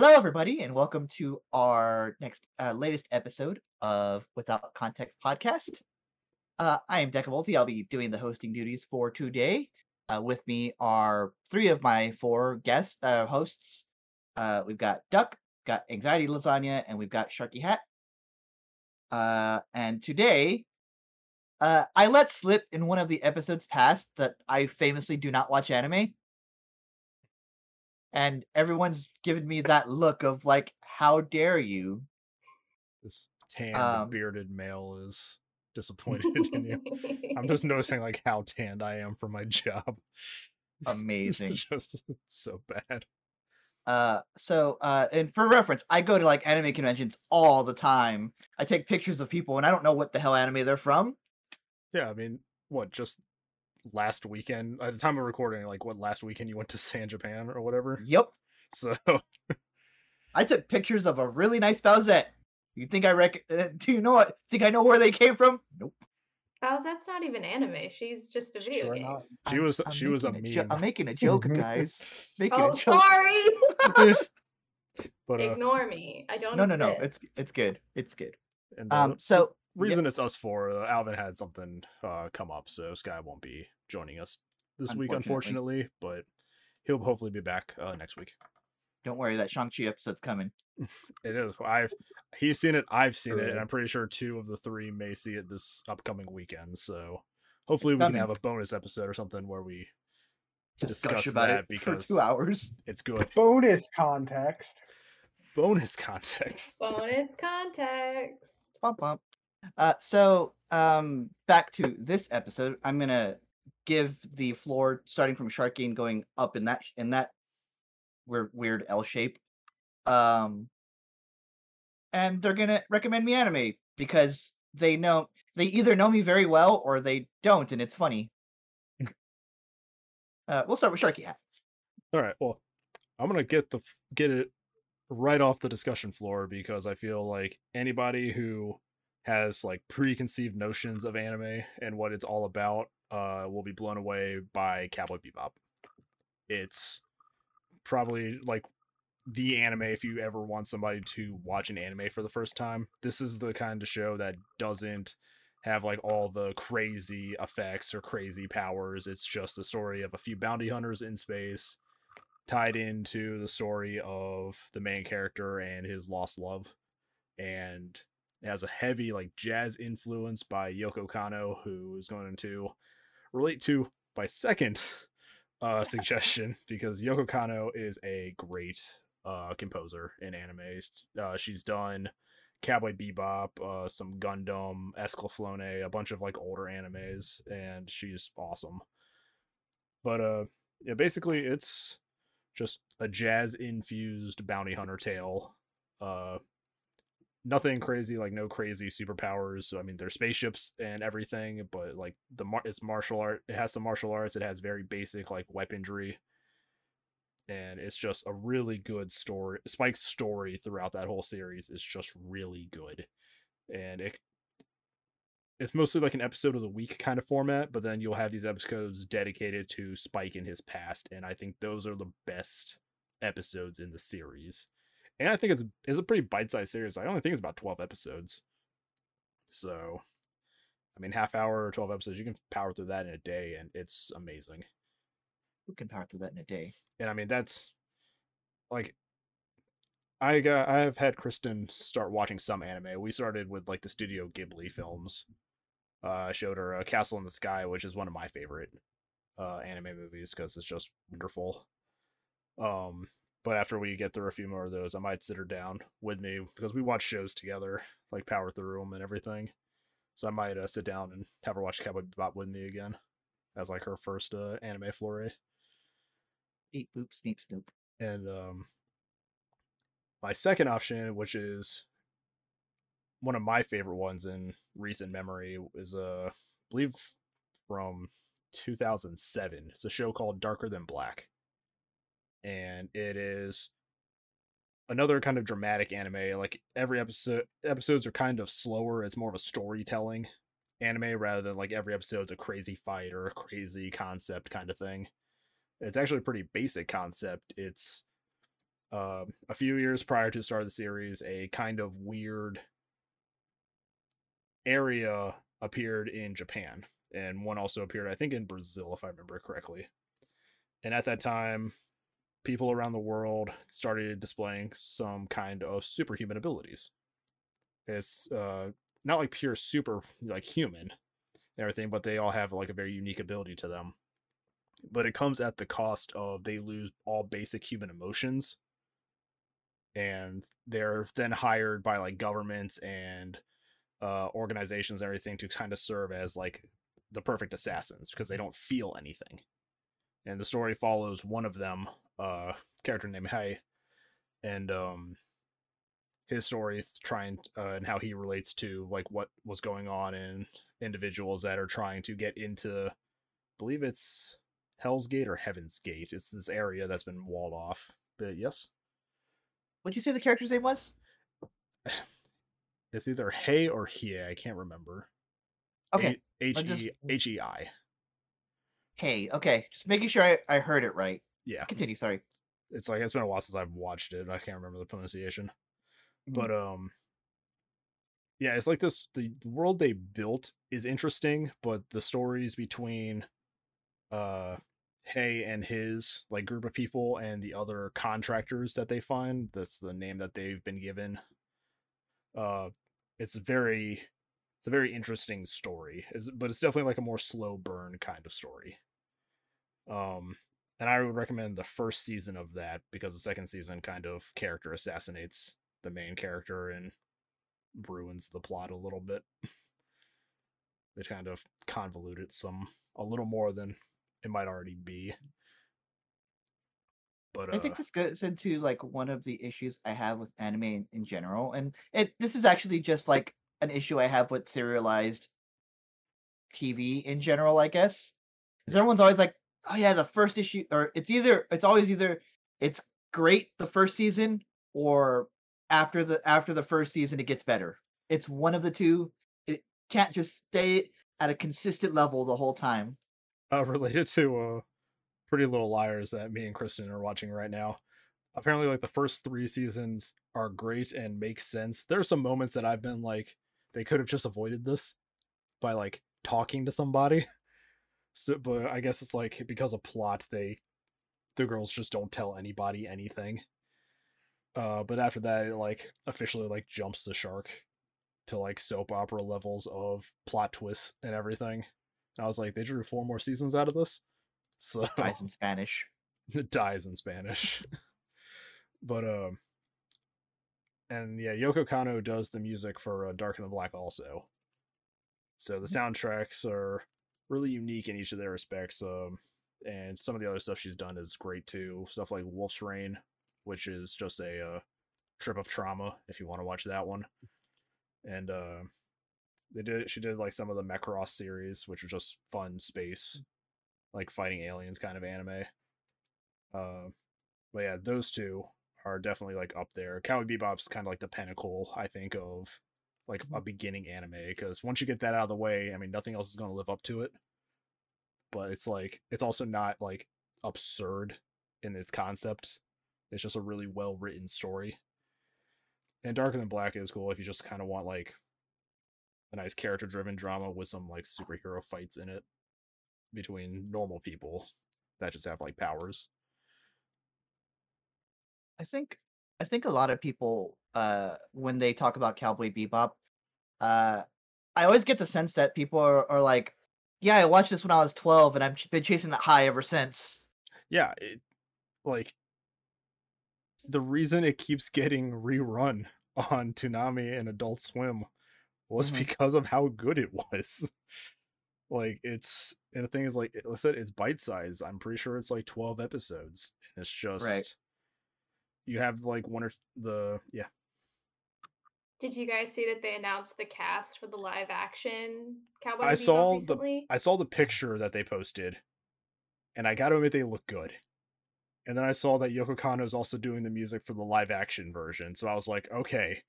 Hello, everybody, and welcome to our next uh, latest episode of Without Context podcast. Uh, I am Decavolty. I'll be doing the hosting duties for today. Uh, with me are three of my four guest uh, hosts. Uh, we've got Duck, got Anxiety Lasagna, and we've got Sharky Hat. Uh, and today, I let slip in one of the episodes past that I famously do not watch anime and everyone's given me that look of like, how dare you? This tanned Um, bearded male is disappointed in you. I'm just noticing like how tanned I am for my job. Amazing. Just so bad. Uh, so, uh, and for reference, I go to like anime conventions all the time. I take pictures of people, and I don't know what the hell anime they're from. Yeah, I mean, what just last weekend at the time of recording, like what last weekend you went to San Japan or whatever. Yep, So I took pictures of a really nice Bowsette. You think I rec? Uh, do you know what? Think I know where they came from? Nope. Bowsette's not even anime. She's just a video Sure game. not. she I'm- was I'm she was a making jo- meme. I'm making a joke, guys. Making Oh, a joke. sorry. but uh, Ignore me. I don't. No, no, no. It's it's good. It's good. and, uh, Um, so reason it's us four, uh, Alvin had something uh, come up, so Sky won't be joining us this week, Unfortunately. unfortunately. But he'll hopefully be back uh, next week. don't worry, that Shang Chi episode's coming. It is. I've he's seen it. I've seen it, and I'm pretty sure two of the three may see it this upcoming weekend. So hopefully we coming. can have a bonus episode or something where we Just Discuss about that it because- for two hours. it's good. Bonus context. Bonus context. Bonus context. Bump bump. Uh, so um, back to this episode, I'm gonna give the floor starting from Sharky and going up in that in that weird weird L shape. Um, and they're gonna recommend me anime because they know they either know me very well or they don't, and it's funny. uh, we'll start with Sharky Hat. All right. Well, I'm gonna get the get it right off the discussion floor because I feel like anybody who has like preconceived notions of anime and what it's all about uh will be blown away by Cowboy Bebop. It's probably like the anime if you ever want somebody to watch an anime for the first time. This is the kind of show that doesn't have like all the crazy effects or crazy powers. It's just the story of a few bounty hunters in space tied into the story of the main character and his lost love and it has a heavy like jazz influence by Yoko Kanno who is going to relate to my second uh suggestion because Yoko Kanno is a great uh composer in anime. Uh she's done Cowboy Bebop, uh some Gundam, Escaflowne, a bunch of like older animes and she's awesome. But uh yeah, basically it's just a jazz infused bounty hunter tale. Uh nothing crazy like no crazy superpowers. So I mean there's spaceships and everything, but like the mar- it's martial art. It has some martial arts. It has very basic like weaponry. And it's just a really good story. Spike's story throughout that whole series is just really good. And it it's mostly like an episode of the week kind of format, but then you'll have these episodes dedicated to Spike in his past, and I think those are the best episodes in the series. And I think it's it's a pretty bite-sized series. I only think it's about 12 episodes. So I mean half hour or 12 episodes, you can power through that in a day and it's amazing. Who can power through that in a day? And I mean that's like I got I've had Kristen start watching some anime. We started with like the Studio Ghibli films. Uh, I showed her uh, Castle in the Sky, which is one of my favorite uh, anime movies because it's just wonderful. Um, but after we get through a few more of those, I might sit her down with me because we watch shows together, like power through them and everything. So I might uh, sit down and have her watch Cowboy Bebop with me again, as like her first uh, anime foray. Eat boop, sneep, snoop. And um, my second option, which is one of my favorite ones in recent memory, is uh, I believe from 2007. It's a show called Darker Than Black, and it is another kind of dramatic anime. Like every episode, episodes are kind of slower. It's more of a storytelling anime rather than like every episode's a crazy fight or a crazy concept kind of thing. It's actually a pretty basic concept. It's Um, a few years prior to the start of the series, a kind of weird area appeared in Japan, and one also appeared, I think, in Brazil, if I remember correctly. And at that time, people around the world started displaying some kind of superhuman abilities. It's uh, not like pure super like human and everything, but they all have like a very unique ability to them. But it comes at the cost of they lose all basic human emotions. And they're then hired by like governments and uh, organizations and everything to kind of serve as like the perfect assassins because they don't feel anything. And the story follows one of them, uh, character named Hai, and um, his story trying uh, and how he relates to like what was going on in individuals that are trying to get into, I believe it's Hell's Gate or Heaven's Gate. It's this area that's been walled off. But yes, What'd you say the character's name was? it's either Hey or Hie. I can't remember. Okay. H E H E I. Hey, okay. Just making sure I, I heard it right. Yeah, Continue, sorry. it's like it's been a while since I've watched it. I can't remember the pronunciation. Mhm. But um yeah, it's like this the, the world they built is interesting, but the stories between uh Hei and his like group of people and the other contractors that they find, that's the name that they've been given. Uh it's very it's a very interesting story. It's, but it's definitely like a more slow burn kind of story. Um and I would recommend the first season of that because the second season kind of character assassinates the main character and ruins the plot a little bit. they kind of convolute it some a little more than it might already be. But uh, I think this goes into like one of the issues I have with anime in, in general, and it this is actually just like an issue I have with serialized TV in general, I guess. Because everyone's always like, "Oh yeah, the first issue," or it's either it's always either it's great the first season, or after the after the first season it gets better. It's one of the two. It can't just stay at a consistent level the whole time. uh, related to uh, Pretty Little Liars that me and Kristen are watching right now. Apparently, like the first three seasons are great and make sense. There are some moments that I've been like, they could have just avoided this by like talking to somebody. So, but I guess it's like because of plot, they the girls just don't tell anybody anything. Uh, but after that, it like officially like jumps the shark to like soap opera levels of plot twists and everything. And I was like, they drew four more seasons out of this, so Guys in Spanish. it dies in Spanish. but um, and yeah, Yoko Kanno does the music for uh, Darker Than Black also. So the soundtracks are really unique in each of their respects. Um, and some of the other stuff she's done is great too. Stuff like Wolf's Rain, which is just a uh, trip of trauma if you want to watch that one. And uh, they did she did like some of the Macross series, which are just fun space, like fighting aliens kind of anime. Uh, but yeah, those two are definitely like up there. Cowboy Bebop's kind of like the pinnacle, I think, of like a mm-hmm. beginning anime because once you get that out of the way, I mean, nothing else is going to live up to it. But it's like it's also not like absurd in its concept. It's just a really well written story. And Darker Than Black is cool if you just kind of want like a nice character driven drama with some like superhero fights in it between normal people that just have like powers. I think I think a lot of people uh when they talk about Cowboy Bebop, uh I always get the sense that people are, are like, yeah, I watched this when I was 12 and I've been chasing that high ever since. yeah, it like the reason it keeps getting rerun on Toonami and Adult Swim was Mhm. because of how good it was. like it's and the thing is like I said, it's bite size. I'm pretty sure it's like 12 episodes. And it's just you have like one or the yeah. Did you guys see that they announced the cast for the live action Cowboy I Bebop saw the- I saw the picture that they posted, and I gotta admit they look good. And then I saw that Yoko Kanno is also doing the music for the live action version, so I was like, okay,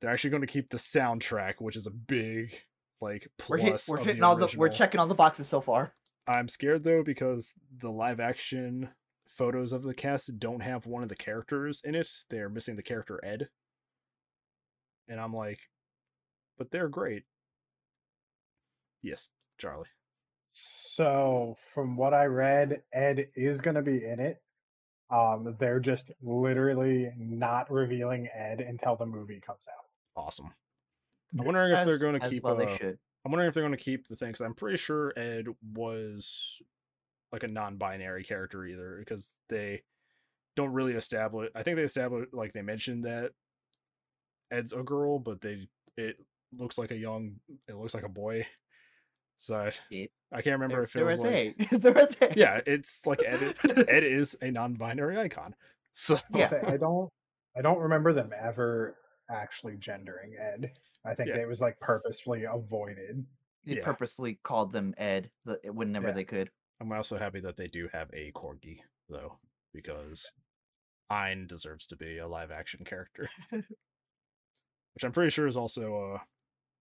they're actually going to keep the soundtrack, which is a big like We're hit, plus. we're of hitting the all the we're checking all the boxes so far. I'm scared though because the live action photos of the cast don't have one of the characters in it. They're missing the character Ed. And I'm like, but they're great. Yes, Charlie. So, from what I read, Ed is going to be in it. Um, they're just literally not revealing Ed until the movie comes out. Awesome. I'm wondering if they're going to keep. well. uh, they should. I'm wondering if they're going to keep the thing because I'm pretty sure Ed was like a non-binary character either because they don't really establish. I think they established like they mentioned that Ed's a girl, but they it looks like a young. It looks like a boy. So I, I can't remember They're, if it they're was a like they. they're they. yeah, it's like Ed. Ed is a non-binary icon. So I'll Yeah. I don't I don't remember them ever actually gendering Ed. I think Yeah. it was like purposefully avoided. They Yeah. purposely called them Ed the- whenever Yeah. they could. I'm also happy that they do have a corgi though, because Ein deserves to be a live action character, which I'm pretty sure is also uh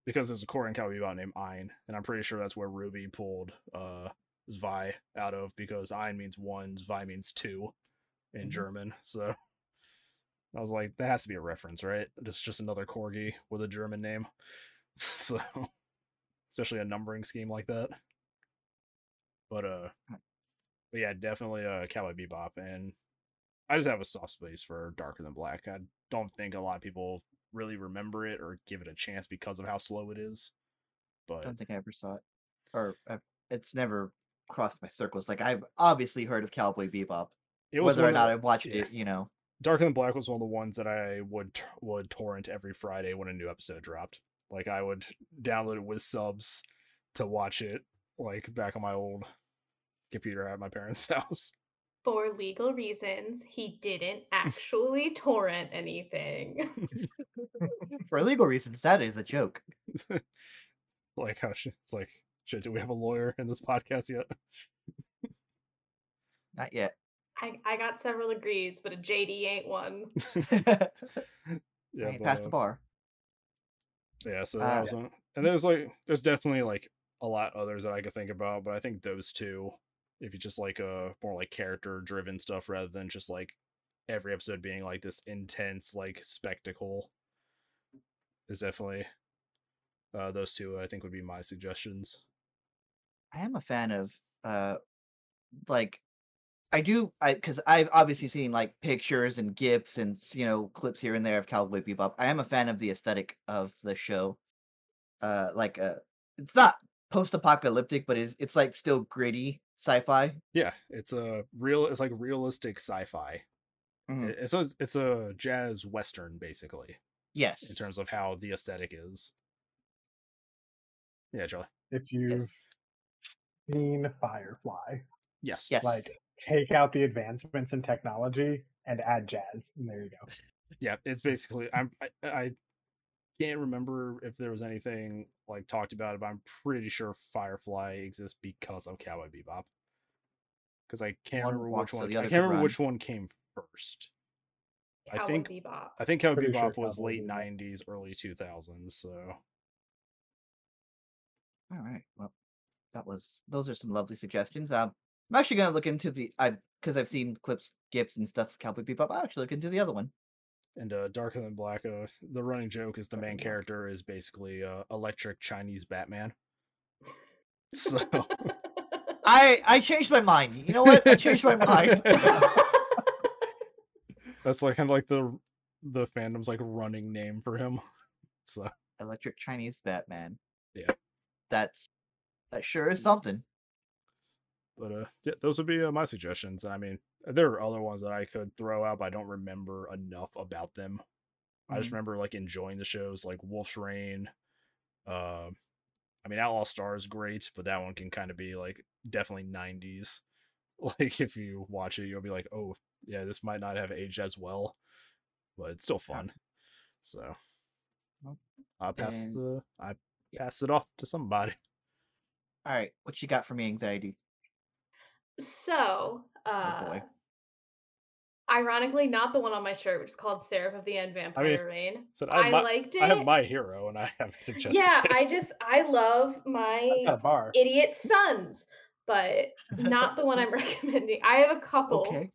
because there's a core in Cowboy Bebop named Ein, and I'm pretty sure that's where RWBY pulled uh Zwei out of because Ein means one, Zwei means two in Mhm. German. So I was like, that has to be a reference, right? It's just another corgi with a German name. so especially a numbering scheme like that. But uh but yeah, definitely uh Cowboy Bebop and I just have a soft space for Darker Than Black. I don't think a lot of people really remember it or give it a chance because of how slow it is. But I don't think I ever saw it, or i it's never crossed my circles. Like I've obviously heard of Cowboy Bebop, it was whether or not the- I've watched yeah. it. You know, Darker Than Black was one of the ones that I would would torrent every Friday when a new episode dropped. Like I would download it with subs to watch it like back on my old computer at my parents' house. For legal reasons, he didn't actually torrent anything. for legal reasons, that is a joke. like how she, it's like shit, do we have a lawyer in this podcast yet? Not yet. I, I got several degrees, but a JD ain't one. yeah, Yeah, but, past uh, the bar. Yeah, so Uh, that was one. And there's like there's definitely like a lot others that I could think about, but I think those two, if you just like a more like character driven stuff rather than just like every episode being like this intense like spectacle is definitely uh those two I think would be my suggestions. I am a fan of uh like I do I because I've obviously seen like pictures and gifs and you know clips here and there of Cowboy Bebop. I am a fan of the aesthetic of the show. Uh like uh it's not post-apocalyptic, but it's it's like still gritty sci-fi. Yeah, it's a real it's like realistic sci-fi. Mhm. It's a, it's a jazz western basically Yes. in terms of how the aesthetic is. Yeah, Charlie. If you've seen Firefly, Yes. Yes. like take out the advancements in technology and add jazz, and there you go. yeah it's basically i'm I, I can't remember if there was anything like talked about it but i'm pretty sure firefly exists because of cowboy bebop because i can't One remember which one the i can't remember run. which one came first I Cowboy think- Bebop. i think cowboy Pretty sure bebop was Cowboy late Bebop. 90s early 2000s so All right. Well, that was those are some lovely suggestions. Um, I'm actually gonna look into the I because I've seen clips, gifs, and stuff of Cowboy Bebop. I'll actually look into the other one. And uh darker than black uh the running joke is the main Darker Than Black. character is basically uh electric chinese batman so I I changed my mind. You know what? I changed my mind. that's like kind of like the the fandom's like running name for him so Electric Chinese Batman. Yeah. That's that sure is something. But uh, yeah, those would be uh, my suggestions. I mean, there are other ones that I could throw out, but I don't remember enough about them. I just Mhm. remember like enjoying the shows, like Wolf's Rain. Uh, I mean, Outlaw Star is great, but that one can kind of be like definitely '90s. Like if you watch it, you'll be like, "Oh, yeah, this might not have aged as well, but it's still Yeah. fun." So Well, I pass and- the I pass it off to somebody. All right, what you got for me, anxiety? So, uh, boy. Ironically, not the one on my shirt, which is called Seraph of the End Vampire Reign. So I, have I my, liked it. I have my hero, and I haven't suggested. yeah, it. I just I love my bar. idiot sons, but not the one I'm recommending. I have a couple. Okay.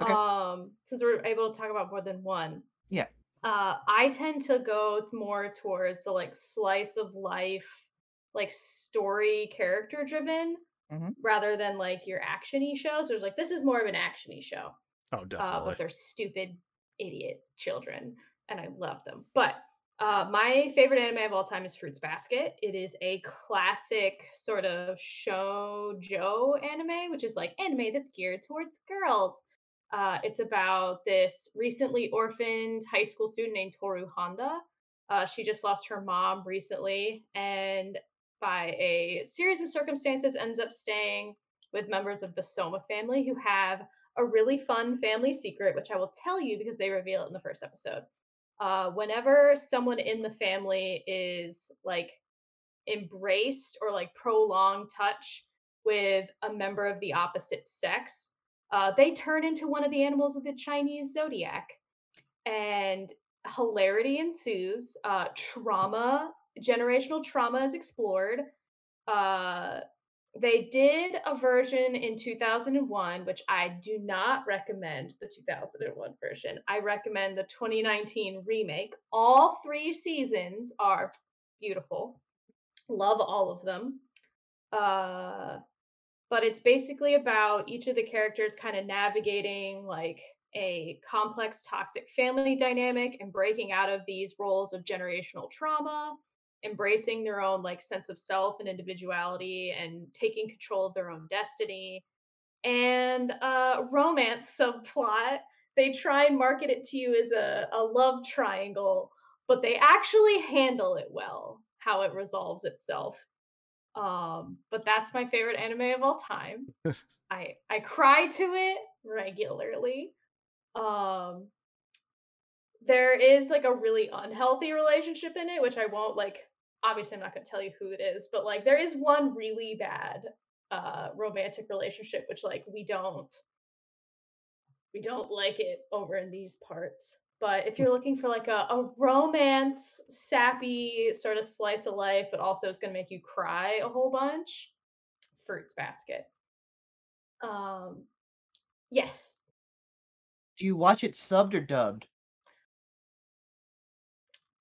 Okay. Um, since we're able to talk about more than one. Yeah. Uh, I tend to go more towards the like slice of life, like story character driven, Mhm. rather than like your actiony shows. There's like this is more of an actiony show. Oh, uh, definitely. but they're stupid idiot children, and I love them. But uh, my favorite anime of all time is Fruits Basket. It is a classic sort of shoujo anime, which is like anime that's geared towards girls. Uh, it's about this recently orphaned high school student named Tohru Honda. Uh, she just lost her mom recently, and by a series of circumstances, ends up staying with members of the Sohma family who have a really fun family secret, which I will tell you because they reveal it in the first episode. Uh, whenever someone in the family is like embraced or like prolonged touch with a member of the opposite sex, uh, they turn into one of the animals of the Chinese zodiac. And hilarity ensues. Uh, trauma, generational trauma is explored. Uh, they did a version in 2001, which I do not recommend the 2001 version. I recommend the 2019 remake. All three seasons are beautiful. Love all of them. Uh, but it's basically about each of the characters kind of navigating like a complex toxic family dynamic and breaking out of these roles of generational trauma embracing their own like sense of self and individuality and taking control of their own destiny. And uh romance subplot they try and market it to you as a, a love triangle but they actually handle it well how it resolves itself. Um but that's my favorite anime of all time. I i cry to it regularly. Um there is like a really unhealthy relationship in it which i won't like obviously i'm not going to tell you who it is but like there is one really bad uh romantic relationship which like we don't we don't like it over in these parts but if you're looking for like a, a romance sappy sort of slice of life but also is going to make you cry a whole bunch fruits basket. Um yes. Do you watch it subbed or dubbed?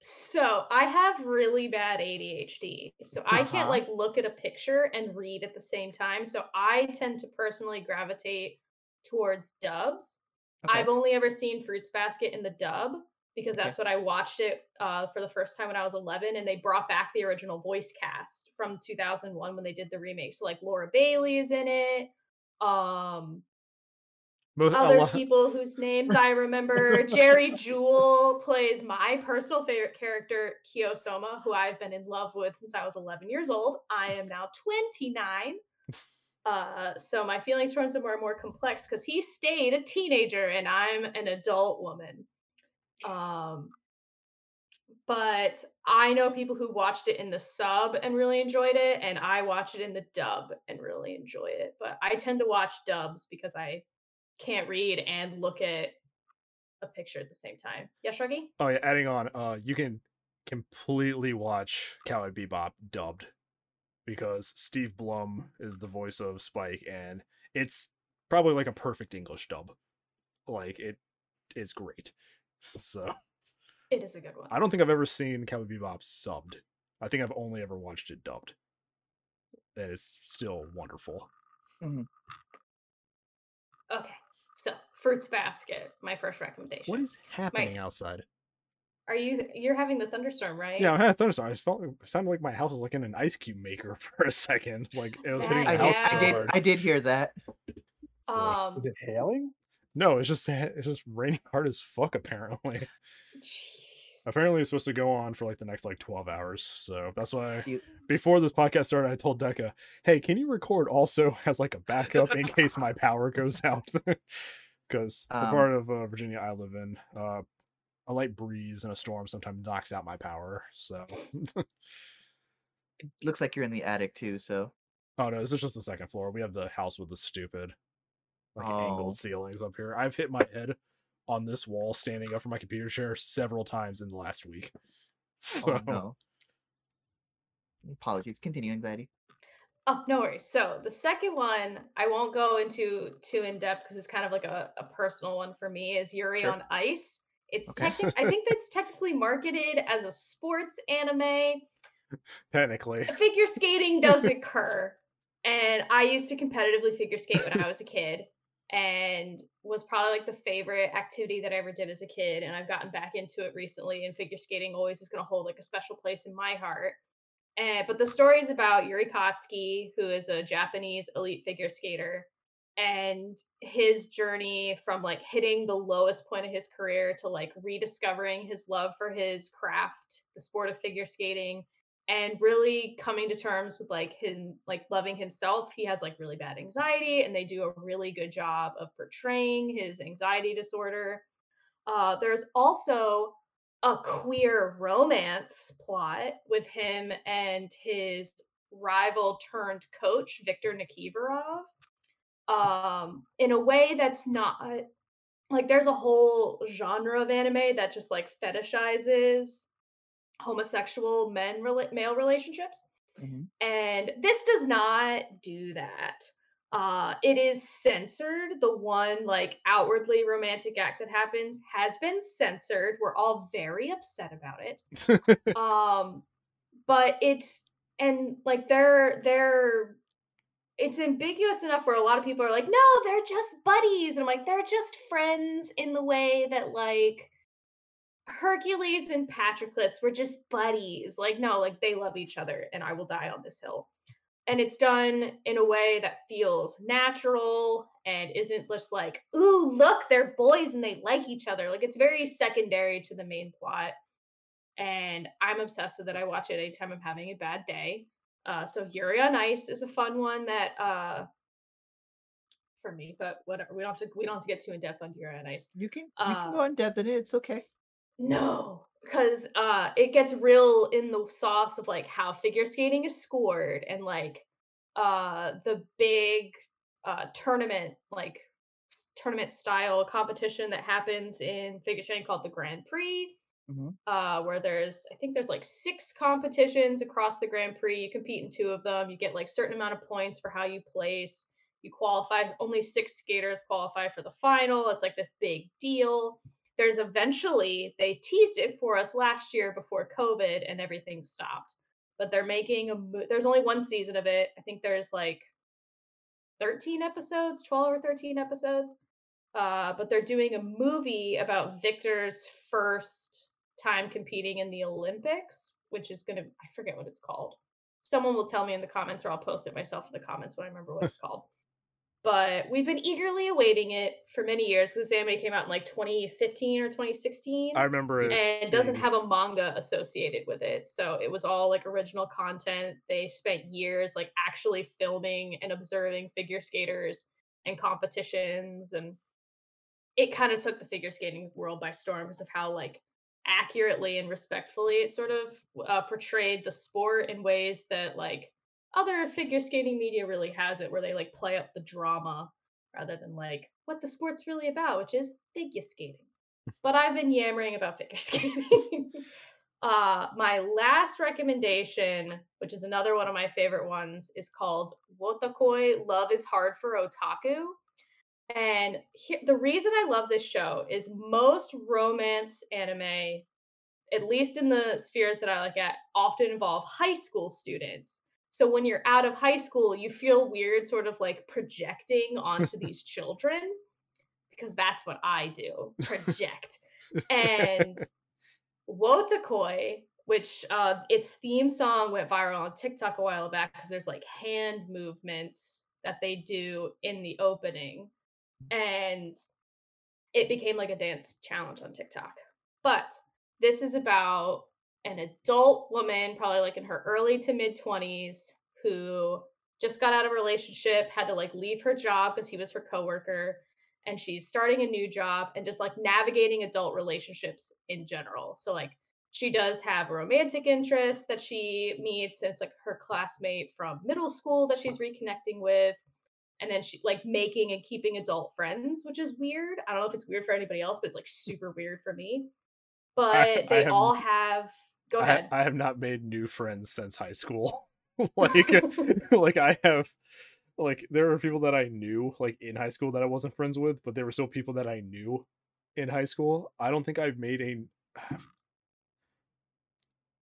So I have really bad ADHD. So I can't Uh-huh. like look at a picture and read at the same time. So I tend to personally gravitate towards dubs. Okay. I've only ever seen Fruits Basket in the dub because Okay. that's what I watched it uh, for the first time when I was 11, and they brought back the original voice cast from 2001 when they did the remake. So like Laura Bailey is in it. Um, Most, other people whose names I remember. Jerry Jewell plays my personal favorite character, Kyo Sohma, who I've been in love with since I was 11 years old. I am now 29. Uh, so my feelings towards him are more complex because he stayed a teenager and I'm an adult woman. Um, but I know people who watched it in the sub and really enjoyed it, and I watched it in the dub and really enjoy it. But I tend to watch dubs because I can't read and look at a picture at the same time. Yeah, Sharky? Oh yeah, adding on, uh, you can completely watch Cowboy Bebop dubbed because Steve Blum is the voice of Spike, and it's probably like a perfect English dub. Like it is great. So It is a good one. I don't think I've ever seen Cowboy Bebop subbed. I think I've only ever watched it dubbed, and it's still wonderful. Okay, so Fruits Basket, my first recommendation. What is happening outside? Are you? You're having the thunderstorm, right? Yeah, I had a thunderstorm. I just felt it sounded like my house was like in an ice cube maker for a second. Like it was hitting That- the I house did, so I did. I did hear that. So- Um. Is it hailing? No, it's just it's just raining hard as fuck. Apparently, jeez. apparently it's supposed to go on for like the next like twelve hours. So that's why You- before this podcast started, I told Deca, "Hey, can you record also as like a backup in case my power goes out?" Because the Um, part of uh, Virginia I live in, uh, a light breeze and a storm sometimes knocks out my power. So, It looks like you're in the attic too, so oh no, this is just the second floor. We have the house with the stupid like Oh. angled ceilings up here. I've hit my head on this wall standing up from my computer chair several times in the last week. So oh no. Apologies. Continue, anxiety. Oh, no worries. So the second one, I won't go into too in depth because it's kind of like a, a personal one for me. Is Yuri Sure. on Ice? It's Okay. technic- I think that's technically marketed as a sports anime. Technically. Uh, figure skating does occur, and I used to competitively figure skate when I was a kid, and was probably like the favorite activity that I ever did as a kid. And I've gotten back into it recently, and figure skating always is going to hold like a special place in my heart. And but the story is about Yuri Katsuki, who is a Japanese elite figure skater, and his journey from like hitting the lowest point of his career to like rediscovering his love for his craft, the sport of figure skating, and really coming to terms with like him like loving himself. He has like really bad anxiety, and they do a really good job of portraying his anxiety disorder. Uh, there's also a queer romance plot with him and his rival turned coach Victor Nikiforov um in a way that's not like there's a whole genre of anime that just like fetishizes homosexual men rela- male relationships Mhm. and this does not do that uh it is censored. The one like outwardly romantic act that happens has been censored. We're all very upset about it. Um but it's and like they're they're it's ambiguous enough where a lot of people are like no they're just buddies. And i'm like they're just friends in the way that like hercules and patroclus were just buddies. Like no like they love each other and i will die on this hill and it's done in a way that feels natural and isn't just like ooh look they're boys and they like each other like it's very secondary to the main plot and I'm obsessed with it. I watch it anytime I'm having a bad day. Uh, so Yuri on Ice is a fun one that uh, for me, but whatever. We don't have to we don't have to get too in depth on Yuri on Ice. You can you can Uh, go in depth in it. It's okay. No, because uh, it gets real in the sauce of like how figure skating is scored and like uh, the big uh, tournament like tournament style competition that happens in figure skating called the Grand Prix Mhm. uh, where there's I think there's like six competitions across the Grand Prix. You compete in two of them. You get like certain amount of points for how you place. You qualify. Only six skaters qualify for the final. It's like this big deal. There's eventually they teased it for us last year before COVID and everything stopped. But they're making a. There's only one season of it. I think there's like 13 episodes, 12 or 13 episodes. Uh, but they're doing a movie about Victor's first time competing in the Olympics, which is gonna I forget what it's called. Someone will tell me in the comments, or I'll post it myself in the comments when I remember what it's called. But we've been eagerly awaiting it for many years because this anime came out in like 2015 or 2016 I remember it. and it doesn't have a manga associated with it. So it was all like original content. They spent years like actually filming and observing figure skaters and competitions and it kind of took the figure skating world by storm because of how like accurately and respectfully it sort of uh, portrayed the sport in ways that like other figure skating media really has it where they like play up the drama rather than like what the sport's really about which is figure skating. But i've been yammering about figure skating. Uh my last recommendation which is another one of my favorite ones is called wotakoi love is hard for otaku. And he- the reason I love this show is most romance anime, at least in the spheres that I look at, often involve high school students. So when you're out of high school, you feel weird sort of like projecting onto these children because that's what I do project. and Wotakoi, which uh, its theme song went viral on TikTok a while back because there's like hand movements that they do in the opening and it became like a dance challenge on TikTok. But this is about an adult woman, probably like in her early to mid 20s, who just got out of a relationship, had to like leave her job because he was her coworker, and she's starting a new job and just like navigating adult relationships in general. So like she does have a romantic interest that she meets, and it's like her classmate from middle school that she's reconnecting with and then she like making and keeping adult friends, which is weird. I don't know if it's weird for anybody else, but it's like super weird for me. But I they have- all have. Go I, ahead. I have not made new friends since high school. like like I have like there were people that I knew like in high school that I wasn't friends with, but there were still people that I knew in high school. I don't think I've made a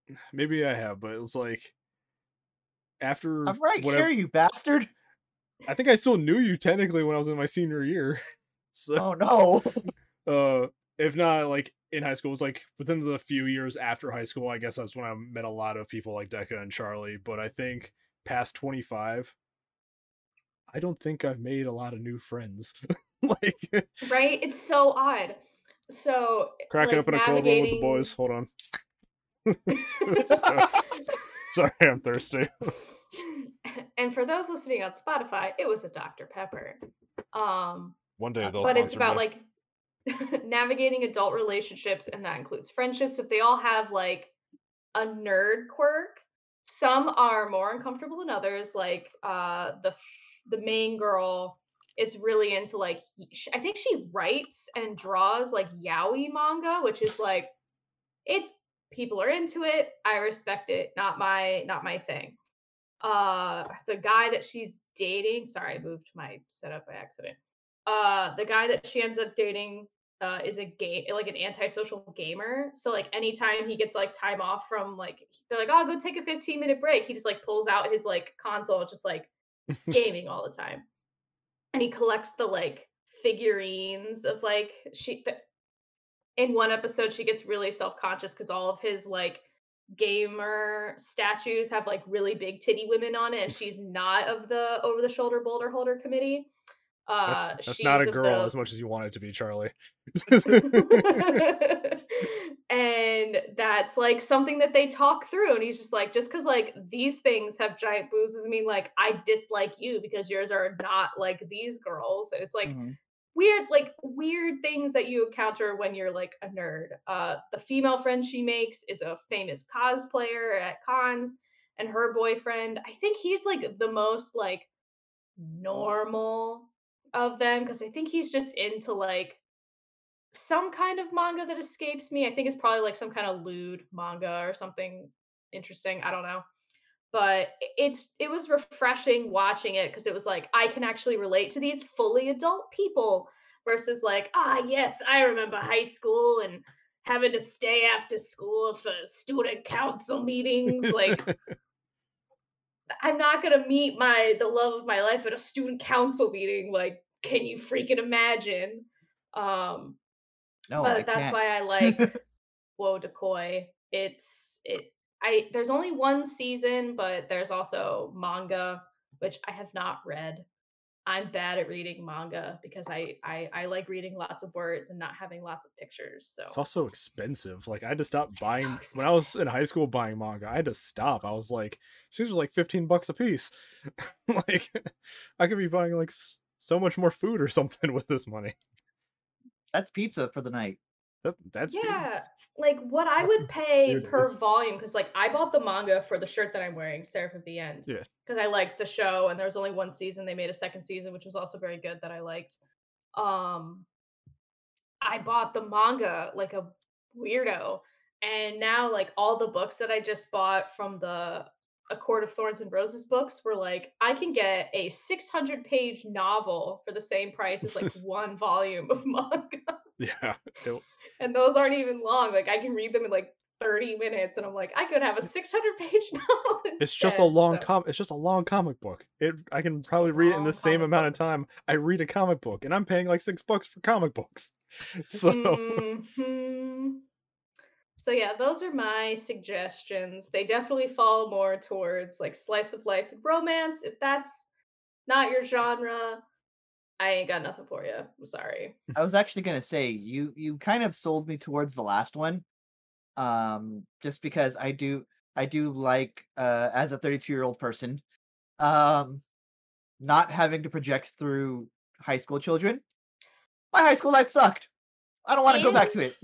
maybe I have, but it's like after I'm right whatever, here, you bastard. I think I still knew you technically when I was in my senior year. So Oh no. uh if not like in high school it was like within the few years after high school i guess that's when i met a lot of people like Deca and charlie but i think past 25 i don't think i've made a lot of new friends like right? It's so odd. So cracking like, open a cold one with the boys hold on sorry i'm thirsty and for those listening on Spotify, it was a Dr. Pepper. Um, one day Uh, they'll but it's about me. like navigating adult relationships and that includes friendships if they all have like a nerd quirk some are more uncomfortable than others like uh the the main girl is really into like i think she writes and draws like yaoi manga which is like it's people are into it i respect it not my not my thing. Uh the guy that she's dating sorry i moved my setup by accident. Uh the guy that she ends up dating uh is a game like an antisocial gamer. So like anytime he gets like time off from like they're like oh go take a 15 minute break. He just like pulls out his like console just like gaming all the time. And he collects the like figurines of like she th- in one episode she gets really self-conscious because all of his like gamer statues have like really big titty women on it and she's not of the over the shoulder boulder holder committee uh that's, that's she's not a girl the- as much as you want it to be charlie. And that's like something that they talk through and he's just like just because like these things have giant boobs doesn't mean like i dislike you because yours are not like these girls. And it's like Mhm. weird like weird things that you encounter when you're like a nerd. Uh the female friend she makes is a famous cosplayer at cons and her boyfriend i think he's like the most like normal of them because i think he's just into like some kind of manga that escapes me. I think it's probably like some kind of lewd manga or something interesting i don't know. But it's it was refreshing watching it because it was like I can actually relate to these fully adult people versus like ah yes I remember high school and having to stay after school for student council meetings like I'm not gonna meet my the love of my life at a student council meeting like can you freaking imagine um No, but I that's can't. why I like Wotakoi. It's it I there's only one season, but there's also manga, which I have not read. I'm bad at reading manga because I I, I like reading lots of words and not having lots of pictures. So It's also expensive. Like I had to stop It's so buying when I was in high school buying manga. I had to stop. I was like, these are like fifteen bucks a piece. like I could be buying like so much more food or something with this money. That's pizza for the night. That, that's yeah, like what I would pay it per is. volume because like I bought the manga for the shirt that I'm wearing, Seraph at the End. Yeah. Because I liked the show and there was only one season. They made a second season, which was also very good that I liked. Um I bought the manga like a weirdo. And now like all the books that I just bought from the A Court of Thorns and Roses books were like I can get a 600 page novel for the same price as like one volume of manga yeah. It- and those aren't even long. Like I can read them in like 30 minutes, and I'm like, I could have a 600 page novel. it's just a long so- com. It's just a long comic book. It. I can probably read it in the same amount of time I read a comic book, and I'm paying like six bucks for comic books. So Mhm. So yeah, those are my suggestions. They definitely fall more towards like slice of life and romance. If that's not your genre, I ain't got nothing for you. I'm sorry. I was actually gonna say you you kind of sold me towards the last one, um, just because I do I do like uh, as a 32 year old person, um, not having to project through high school children. My high school life sucked. I don't want to go back to it.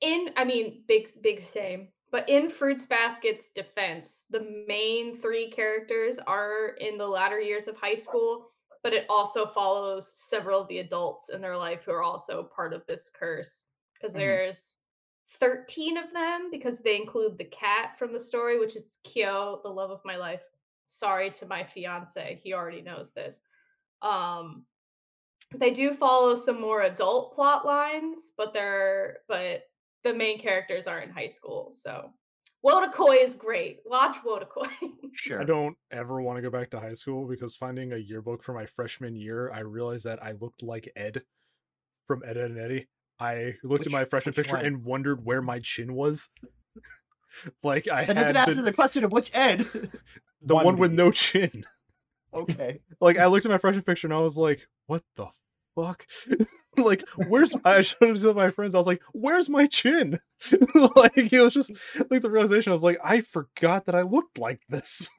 in i mean big big same but in fruits basket's defense the main three characters are in the latter years of high school but it also follows several of the adults in their life who are also part of this curse because Mhm. there's 13 of them because they include the cat from the story which is kyo the love of my life sorry to my fiance, he already knows this. Um, they do follow some more adult plot lines, but they're but the main characters are in high school. So Wotakoi is great. Watch Wotakoi. Sure. I don't ever want to go back to high school because finding a yearbook for my freshman year, I realized that I looked like Ed from Ed, Edd n Eddy. I looked Which- at my freshman picture one? and wondered where my chin was. like I That had doesn't answer the, the question of which Ed. the one with 1D. no chin. Okay. Like I looked at my freshman picture and I was like, "What the fuck?" like, where's I showed it to my friends. I was like, "Where's my chin?" like it was just like the realization. I was like, "I forgot that I looked like this."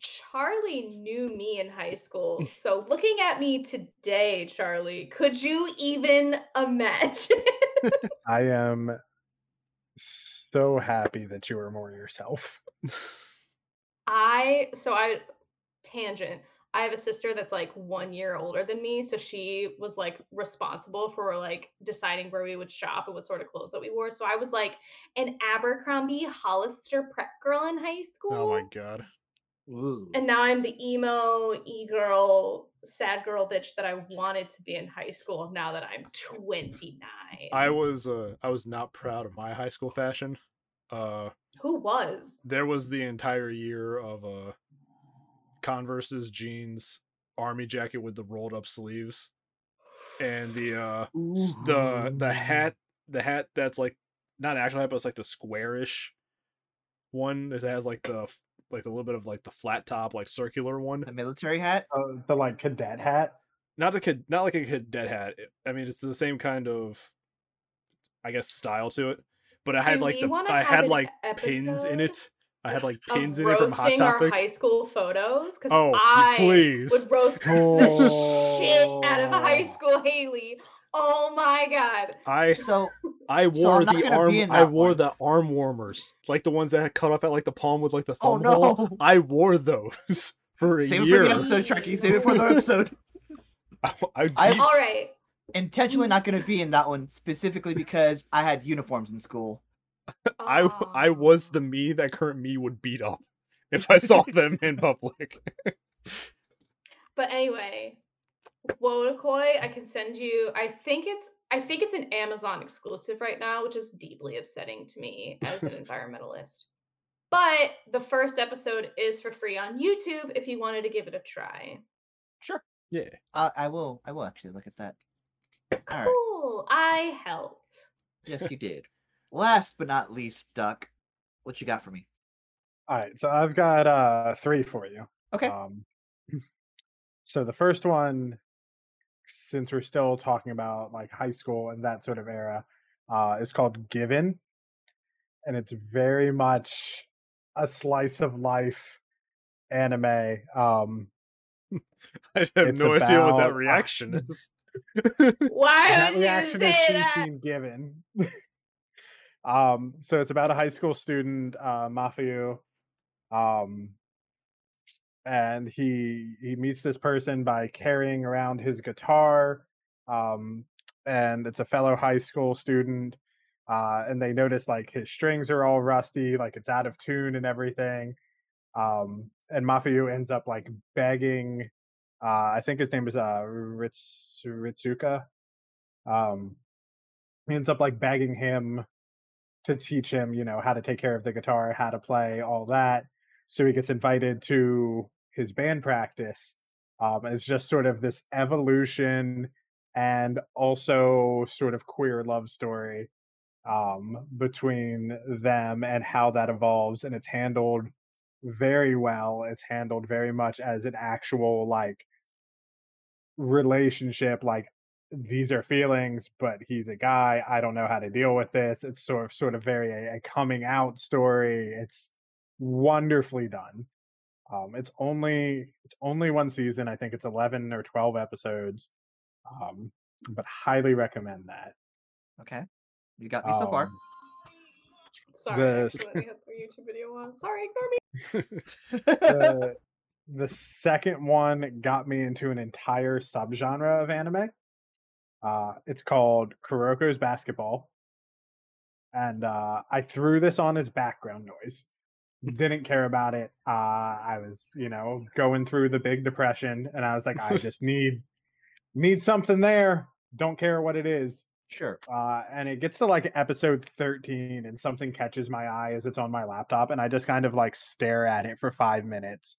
Charlie knew me in high school. So looking at me today, Charlie, could you even imagine? I am so happy that you are more yourself. I so I tangent. I have a sister that's like one year older than me, so she was like responsible for like deciding where we would shop and what sort of clothes that we wore. So I was like an Abercrombie Hollister prep girl in high school. oh my god. Ooh. And now I'm the emo, e girl, sad girl bitch that I wanted to be in high school. Now that I'm 29, I was uh I was not proud of my high school fashion. Uh who was? there was the entire year of uh Converse's jeans, army jacket with the rolled up sleeves, and the uh s- the the hat the hat that's like not actual hat but it's like the squarish one that has like the like a little bit of like the flat top like circular one The military hat. Uh, the like cadet hat. not the kid not like a cadet hat i mean it's the same kind of i guess style to it but i had Do like the i had an like pins in it i had like pins in it from hot roasting our high school photos because oh I please would roast the oh. shit out of high Oh. school Haley. Oh my god. i So I wore I'm the arm. I wore one. the arm warmers, like the ones that had cut off at like the palm with like the Oh, thumb hole. I wore those for a save it for the episode, Trekkie. Save it for the episode. I, I I- beat- All right. Intentionally not going to be in that one specifically because I had uniforms in school. I I was the me that current me would beat up if I saw them in public. But anyway, Wotakoi, I can send you. I think it's I think it's an Amazon exclusive right now, which is deeply upsetting to me as an environmentalist. But the first episode is for free on YouTube if you wanted to give it a try. Sure. Yeah. Uh, I will. I will actually look at that. All right. Cool. I helped. Yes, you did. Last but not least, Duck, what you got for me? All right, so I've got uh three for you. Okay. Um, so the first one, since we're still talking about like high school and that sort of era, uh, is called Given, and it's very much a slice of life anime. Um, I have It's no idea what that about- reaction is. Why that would you reaction say is she's that? being given. Um, so it's about a high school student, uh, Mafuyu, um, and he he meets this person by carrying around his guitar, um, and it's a fellow high school student, uh, and they notice like his strings are all rusty, like it's out of tune and everything. Um, and Mafuyu ends up like begging uh, I think his name is uh Ritz Ritsuka. Um, he ends up like begging him to teach him, you know, how to take care of the guitar, how to play, all that. So he gets invited to his band practice. Um, it's just sort of this evolution and also sort of queer love story um, between them and how that evolves. And it's handled very well. It's handled very much as an actual like relationship like these are feelings but he's a guy i don't know how to deal with this it's sort of sort of very a, a coming out story it's wonderfully done um it's only it's only one season i think it's 11 or 12 episodes um but highly recommend that Okay. You got me so far. Um, Sorry, I the- accidentally had the YouTube video on. Sorry, ignore me. the, the second one got me into an entire subgenre of anime. Uh, it's called Kuroko's Basketball. And uh, I threw this on as background noise didn't care about it. Uh, I was, you know, going through the big depression, and I was like, I just need need something there. Don't care what it is. Sure. Uh, and it gets to like episode 13, and something catches my eye as it's on my laptop, and I just kind of like stare at it for five minutes.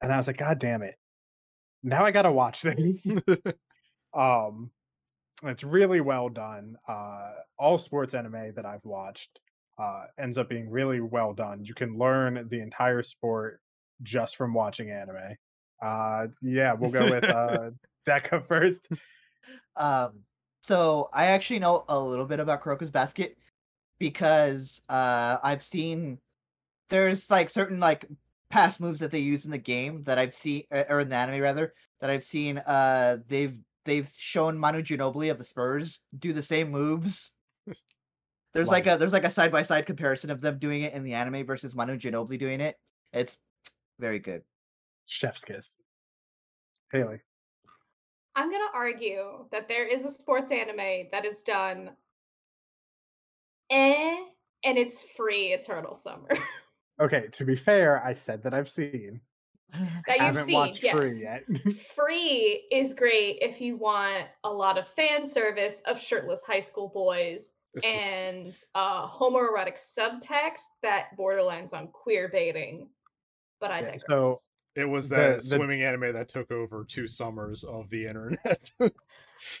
And I was like, God damn it. Now I gotta watch this. um it's really well done. Uh all sports anime that I've watched uh ends up being really well done. You can learn the entire sport just from watching anime. Uh yeah, we'll go with uh Deca first. Um, so I actually know a little bit about Kuroko's Basket because uh, I've seen there's like certain like past moves that they use in the game that I've seen or in the anime rather that I've seen. Uh, they've they've shown Manu Ginobili of the Spurs do the same moves. There's like Like- a there's like a side by side comparison of them doing it in the anime versus Manu Ginobili doing it. It's very good. Chef's kiss. Haley. I'm gonna argue that there is a sports anime that is done eh and it's free Eternal Summer. Okay, to be fair, I said that I've seen. that you've haven't seen, watched yes. Free yet. Free is great if you want a lot of fan service of shirtless high school boys It's the s- and uh, homoerotic subtext that borderlines on queer baiting. But I Yeah, digress. so- it was the- that the- swimming anime that took over two summers of the internet.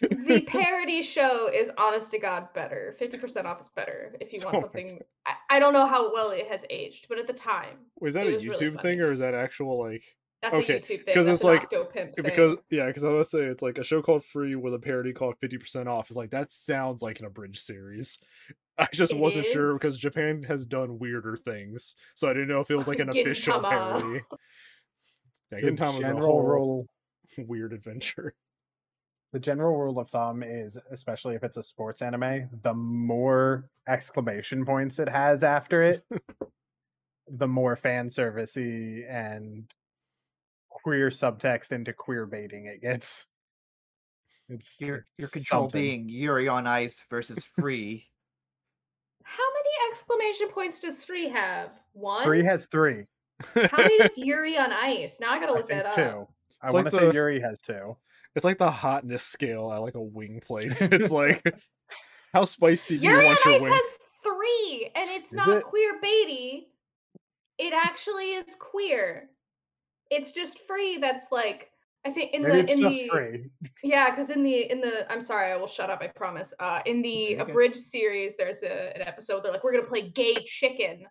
the parody show is honest to god better 50% off is better if you want Oh something I, I don't know how well it has aged but at the time was that It a was really YouTube thing or is that actual like that's Okay, a youtube thing 'cause that's it's an like- thing. because yeah, because I was say it's like a show called Free with a parody called Fifty Percent Off. It's like that sounds like an abridged series. I just It wasn't sure because Japan has done weirder things, so I didn't know if it was like an official parody. Yeah, The Gintama was a general whole rule weird adventure. The general rule of thumb is especially if it's a sports anime the more exclamation points it has after it the more fan servicey and queer subtext into queer baiting it gets. It's Your it's your control something. being Yuri on Ice versus Free. how many exclamation points does free have? One? Free has three. How many does yuri on ice? Now i gotta i look think that two. up. I It's like want to say the- yuri has two It's like the hotness scale at like a wing place. It's like how spicy do you yuri want your wing? has three and it's not it? queer baity it actually is queer it's just free that's like i think in maybe the in the free Yeah, because in the in the I'm sorry, I will shut up. I promise. Uh, in the You're abridged series, there's a, an episode. They're like, we're gonna play gay chicken,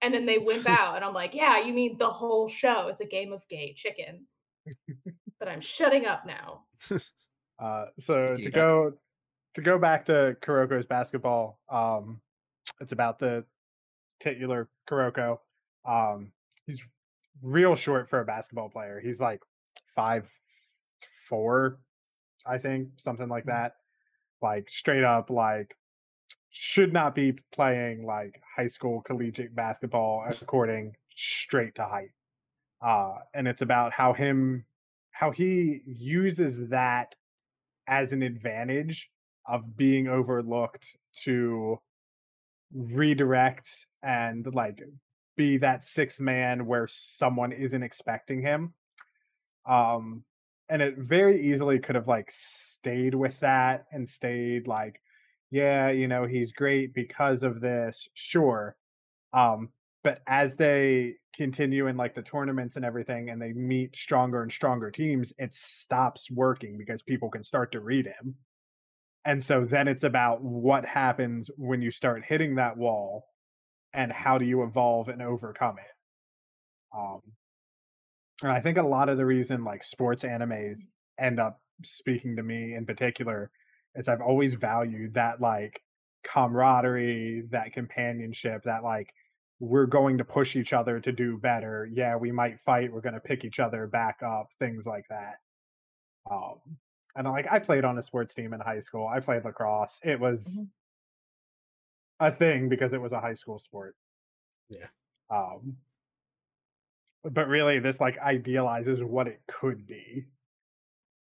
and then they wimp out, and I'm like, yeah, you mean the whole show is a game of gay chicken? But I'm shutting up now. Uh, so You to go to go back to Kuroko's basketball, um, it's about the titular Kuroko. Um, he's real short for a basketball player. He's like five four, I think, something like Mhm. that. Like straight up, like should not be playing like high school collegiate basketball according straight to height. Uh, and it's about how him how he uses that as an advantage of being overlooked to redirect and like be that sixth man where someone isn't expecting him. Um and it very easily could have like stayed with that and stayed like yeah you know he's great because of this sure. Um but as they continue in like the tournaments and everything and they meet stronger and stronger teams it stops working because people can start to read him. And so then it's about what happens when you start hitting that wall and how do you evolve and overcome it. Um and i think a lot of the reason like sports animes end up speaking to me in particular is i've always valued that like camaraderie that companionship that like we're going to push each other to do better. Yeah we might fight we're going to pick each other back up things like that. Um and I'm like i played on a sports team in high school i played lacrosse it was a thing because it was a high school sport. Yeah. um but really this like idealizes what it could be.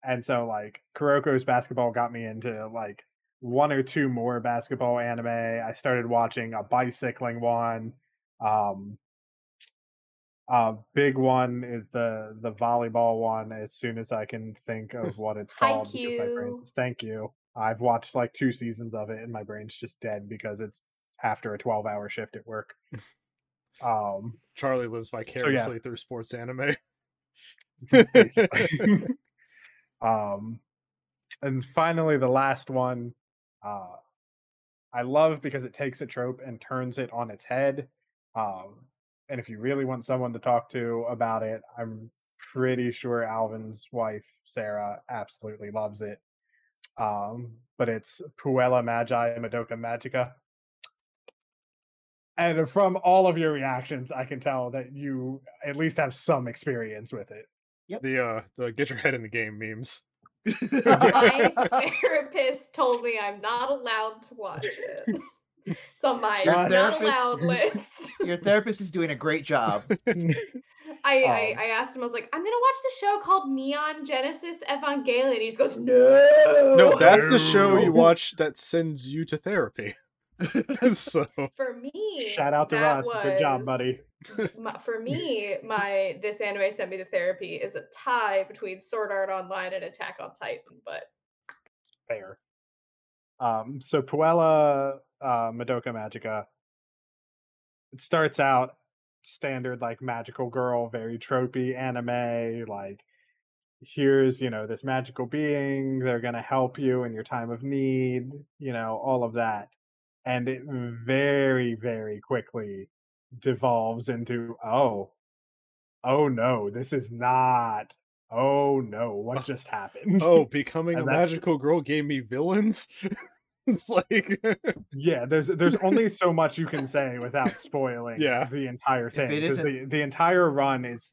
And so like kuroko's basketball got me into like one or two more basketball anime i started watching a bicycling one um Uh, big one is the the volleyball one. As soon as I can think of what it's called, because my brain. Thank you. I've watched like two seasons of it, and my brain's just dead because it's after a twelve hour shift at work. Um, Charlie lives vicariously through sports anime. um, and finally, the last one, uh, I love because it takes a trope and turns it on its head. Um, and if you really want someone to talk to about it, I'm pretty sure Alvin's wife Sarah absolutely loves it. Um, but it's Puella Magi Madoka Magica. And from all of your reactions, I can tell that you at least have some experience with it. the uh the get your head in the game memes. My therapist told me I'm not allowed to watch it. It's on my Your not therapist- allowed list. Your therapist is doing a great job. I, I Um, I asked him, I was like, I'm gonna watch the show called Neon Genesis Evangelion. He just goes, No. No, that's the show you watch that sends you to therapy. so for me. Shout out to Ross. Good job, buddy. my- for me, my this anime sent me to therapy is a tie between Sword Art Online and Attack on Titan, but Fair. Um, so Puella uh, Madoka Magica. It starts out standard like magical girl, very tropey anime. Like, here's you know this magical being. They're gonna help you in your time of need. You know all of that, and it very very quickly devolves into oh, oh no, this is not. Oh no, what just happened? oh, becoming a magical girl gave me villains. it's like Yeah, there's there's only so much you can say without spoiling Yeah. the entire thing. Because the, the entire run is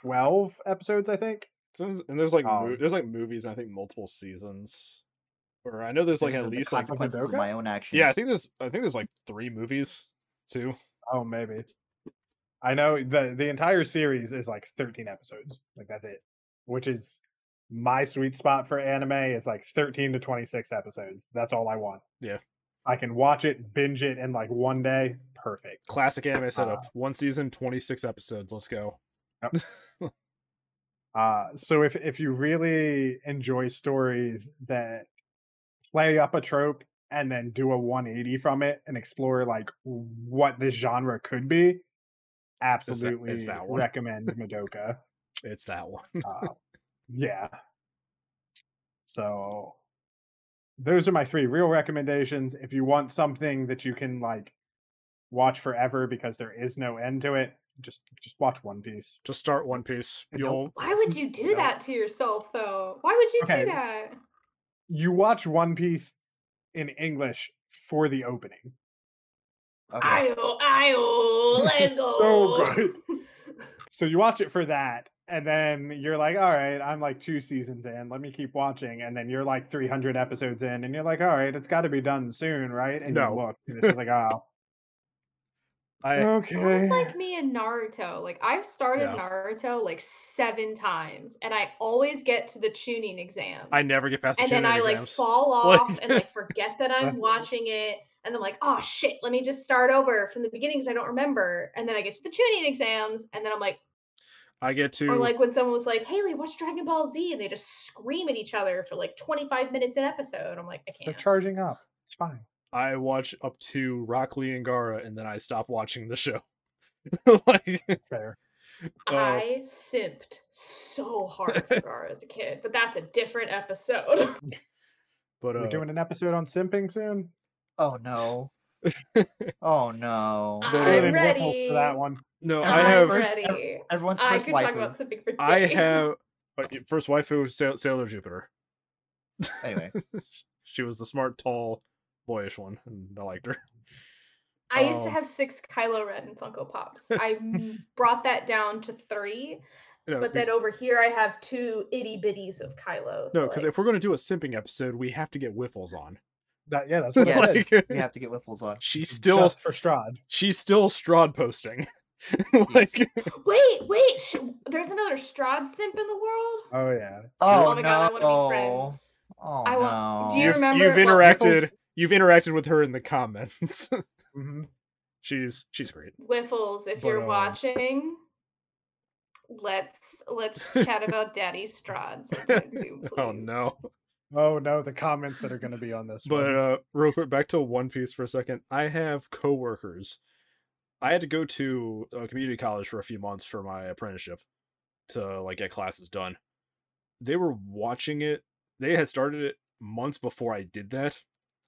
twelve episodes, I think. so and there's like mo- Um, there's like movies I think multiple seasons. Or I know there's like at the least like of my own actions. yeah, I think there's I think there's like three movies too. Oh, maybe. I know the the entire series is like thirteen episodes. Like that's it, which is my sweet spot for anime. Is like thirteen to twenty six episodes. That's all I want. Yeah. I can watch it, binge it in like one day. Perfect. Classic anime setup. Uh, One season, 26 episodes. Let's go. Uh, so if if you really enjoy stories that play up a trope and then do a 180 from it and explore like what this genre could be, absolutely it's that one. recommend Madoka. It's that one. Uh, yeah. So those are my three real recommendations. If you want something that you can like watch forever because there is no end to it, just just watch One Piece. Just start One Piece. You'll why would you do No. that to yourself though? Why would you Okay. do that? You watch One Piece in English for the opening. Okay. Ayo, ayo, let's go. So good. So you watch it for that, and then you're like, all right, I'm like two seasons in. Let me keep watching. And then you're like 300 episodes in, and you're like, all right, it's got to be done soon, right? And No. you look, and it's just like, oh, I okay. It's like me and Naruto. Like I've started Yeah. Naruto like seven times, and I always get to the Chunin exams. I never get past the and then I Chunin like exams. fall Like- off and like forget that I'm watching it, and then like, oh shit, let me just start over from the beginning because I don't remember. And then I get to the Chunin exams, and then I'm like, I get to or like when someone was like, Haley, watch Dragon Ball Z, and they just scream at each other for like 25 minutes an episode. I'm like, I can't. They're charging up. It's fine. I watch up to Rock Lee and Gaara and then I stop watching the show. like Fair. uh, I simped so hard for Gaara as a kid, but that's a different episode. but uh We're doing an episode on simping soon. Oh no. Oh no. But, Put it I'm ready. for that one. No, I'm I have ready. Everyone's I first could talk waifu. about something for days. I have uh, first waifu was Sail- Sailor Jupiter. Anyway, she was the smart, tall, boyish one, and I liked her. I used to um, have six Kylo Ren Funko Pops. I brought that down to three, You know, but be- then over here I have two itty bitties of Kylo. no, because like, if we're gonna do a simping episode, we have to get Wiffles on. That yeah, that's what yeah, it is. Like- we have to get Whiffles on. She's still Just for Strahd. she's still Strahd posting. like wait, wait, sh- there's another Strahd simp in the world. Oh yeah. Oh, Oh, my god, I want to be friends. Oh I no. want- do you you've, remember- you've well, interacted you've interacted with her in the comments. hmm she's she's great. Wiffles, if But, you're um, watching, let's let's chat about Daddy Strahd sometime soon, Oh no. Oh no, the comments that are going to be on this. But one. uh real quick back to One Piece for a second. I have coworkers. I had to go to a community college for a few months for my apprenticeship to like get classes done. They were watching it. They had started it months before I did that.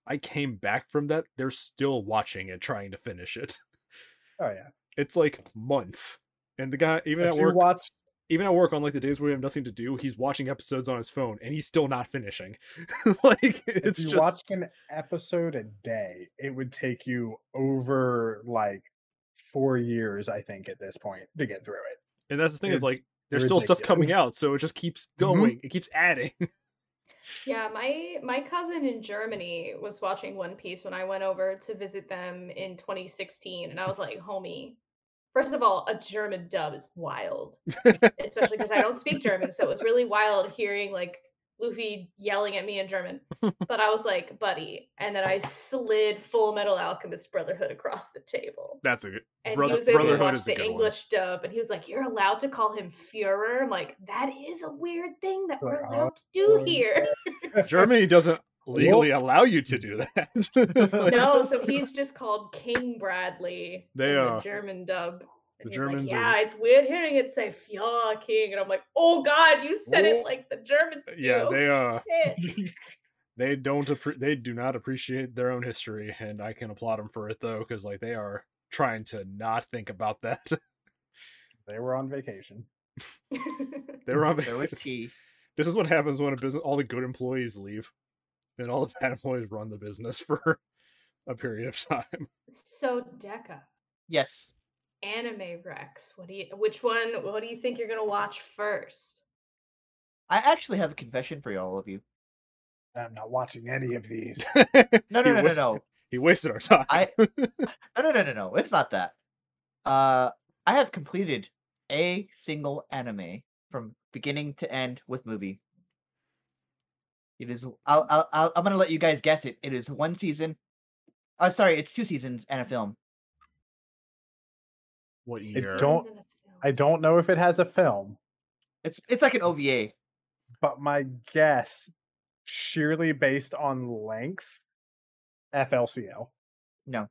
I came back from that. They're still watching it trying to finish it. oh yeah, It's like months. And the guy even if at work watch, even at work on like the days where we have nothing to do, he's watching episodes on his phone and he's still not finishing. like it's if you just watched an episode a day, it would take you over like four years, I think, at this point to get through it. and that's the thing is it's like there's still stuff coming out, so it just keeps Mhm. going. It keeps adding. Yeah, my my cousin in Germany was watching One Piece when I went over to visit them in 2016, and I was like, "Homie, first of all, a German dub is wild, especially because I don't speak German, so it was really wild hearing like Luffy yelling at me in German." But I was like, "Buddy," and then I slid Full Metal Alchemist Brotherhood across the table, That's a good and Brother- he was able to watch is the good one. English dub, and he was like, "You're allowed to call him Führer." I'm like, "That is a weird thing that we're allowed to do oh, here." Germany doesn't legally allow you to do that. Like, no, so he's just called King Bradley. They, in uh, the German dub. The Germans like, are- yeah, it's weird hearing it say "Führer King," and I'm like, oh God, you said it like the Germans do. yeah, they uh Shit. they don't appre- they do not appreciate their own history and I can applaud them for it though cuz like they are trying to not think about that. they were on vacation. they were on There was vacation. tea. This is what happens when a business all the good employees leave and all the bad employees run the business for a period of time. so Deca, Yes. Anime Rex. What do you? Which one? What do you think you're gonna watch first? I actually have a confession for you, all of you. I'm not watching any of these. No, He no, no, no, no. He wasted our time. I no, no, no, no, no. It's not that. Uh, I have completed a single anime from beginning to end with movie. It is. I'll, I'll, I'll I'm gonna let you guys guess it. It is one season. Oh, sorry, it's two seasons and a film. What It's year? don't- Seasons in a film. I don't know if it has a film, It's it's like an OVA. but my guess, sheerly based on length, FLCL. No,